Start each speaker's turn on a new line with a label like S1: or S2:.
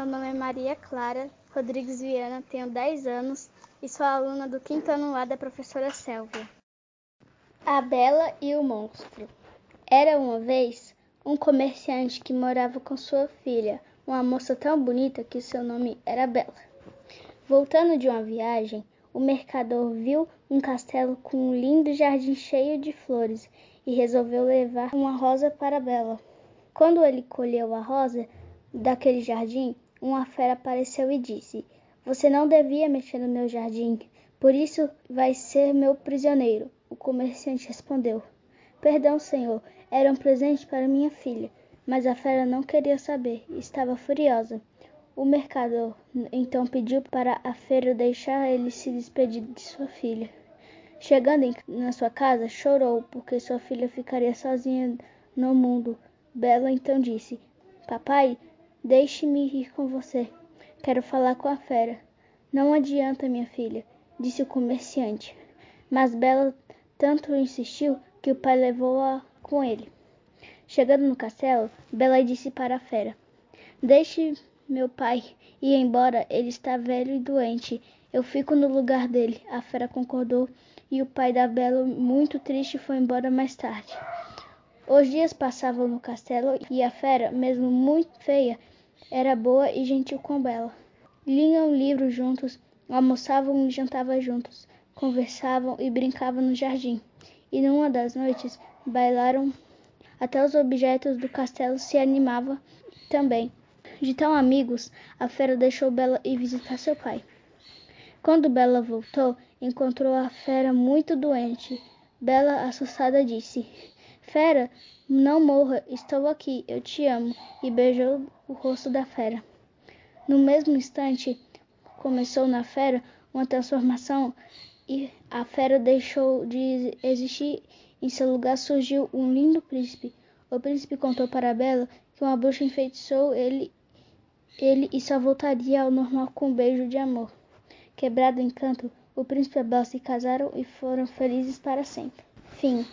S1: meu nome é Maria Clara Rodrigues Viana, tenho 10 anos e sou aluna do quinto ano A da professora Sélvia. A Bela e o Monstro. Era uma vez um comerciante que morava com sua filha, uma moça tão bonita que seu nome era Bela. Voltando de uma viagem, o mercador viu um castelo com um lindo jardim cheio de flores e resolveu levar uma rosa para Bela. Quando ele colheu a rosa, daquele jardim, uma fera apareceu e disse: Você não devia mexer no meu jardim, por isso vai ser meu prisioneiro. O comerciante respondeu: Perdão, senhor, era um presente para minha filha. Mas a fera não queria saber, estava furiosa. O mercador então pediu para a feira deixar ele se despedir de sua filha. Chegando em, na sua casa, chorou porque sua filha ficaria sozinha no mundo. Bela então disse: Papai, Deixe-me ir com você. Quero falar com a fera. Não adianta, minha filha, disse o comerciante. Mas Bela tanto insistiu que o pai levou-a com ele. Chegando no castelo, Bela disse para a fera: Deixe meu pai ir embora, ele está velho e doente. Eu fico no lugar dele. A fera concordou e o pai da Bela, muito triste, foi embora mais tarde. Os dias passavam no castelo e a fera, mesmo muito feia, era boa e gentil com Bela. Liam livros juntos, almoçavam e jantavam juntos, conversavam e brincavam no jardim. E numa das noites bailaram até os objetos do castelo se animavam também. De tão amigos, a fera deixou Bela ir visitar seu pai. Quando Bela voltou, encontrou a fera muito doente. Bela, assustada, disse: Fera, não morra, estou aqui, eu te amo. E beijou o rosto da fera. No mesmo instante, começou na fera uma transformação e a fera deixou de existir. Em seu lugar surgiu um lindo príncipe. O príncipe contou para Bela que uma bruxa enfeitiçou ele, ele e só voltaria ao normal com um beijo de amor. Quebrado o encanto, o príncipe e a Bela se casaram e foram felizes para sempre. Fim.